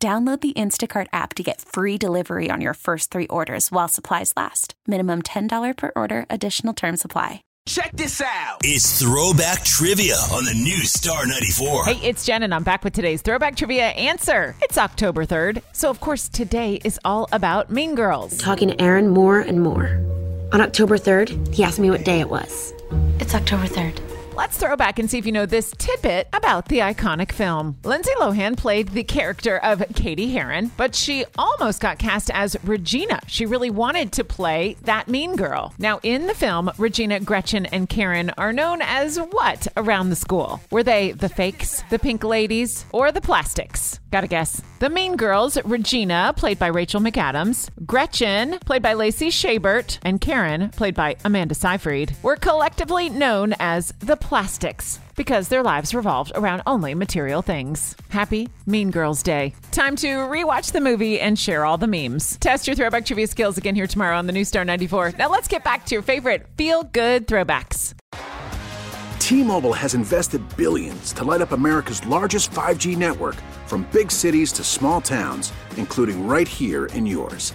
Download the Instacart app to get free delivery on your first three orders while supplies last. Minimum $10 per order, additional term supply. Check this out. It's Throwback Trivia on the new Star 94. Hey, it's Jen, and I'm back with today's Throwback Trivia answer. It's October 3rd, so of course today is all about Mean Girls. Talking to Aaron more and more. On October 3rd, he asked me what day it was. It's October 3rd. Let's throw back and see if you know this tidbit about the iconic film. Lindsay Lohan played the character of Cady Heron, but she almost got cast as Regina. She really wanted to play that mean girl. Now, in the film, Regina, Gretchen, and Karen are known as what around the school? Were they the fakes, the pink ladies, or the plastics? Gotta guess. The Mean Girls, Regina, played by Rachel McAdams, Gretchen, played by Lacey Chabert, and Karen, played by Amanda Seyfried, were collectively known as the plastics because their lives revolved around only material things. Happy Mean Girls Day. Time to rewatch the movie and share all the memes. Test your throwback trivia skills again here tomorrow on the new Star 94. Now let's get back to your favorite feel good throwbacks. T-Mobile has invested billions to light up America's largest 5G network from big cities to small towns, including right here in yours.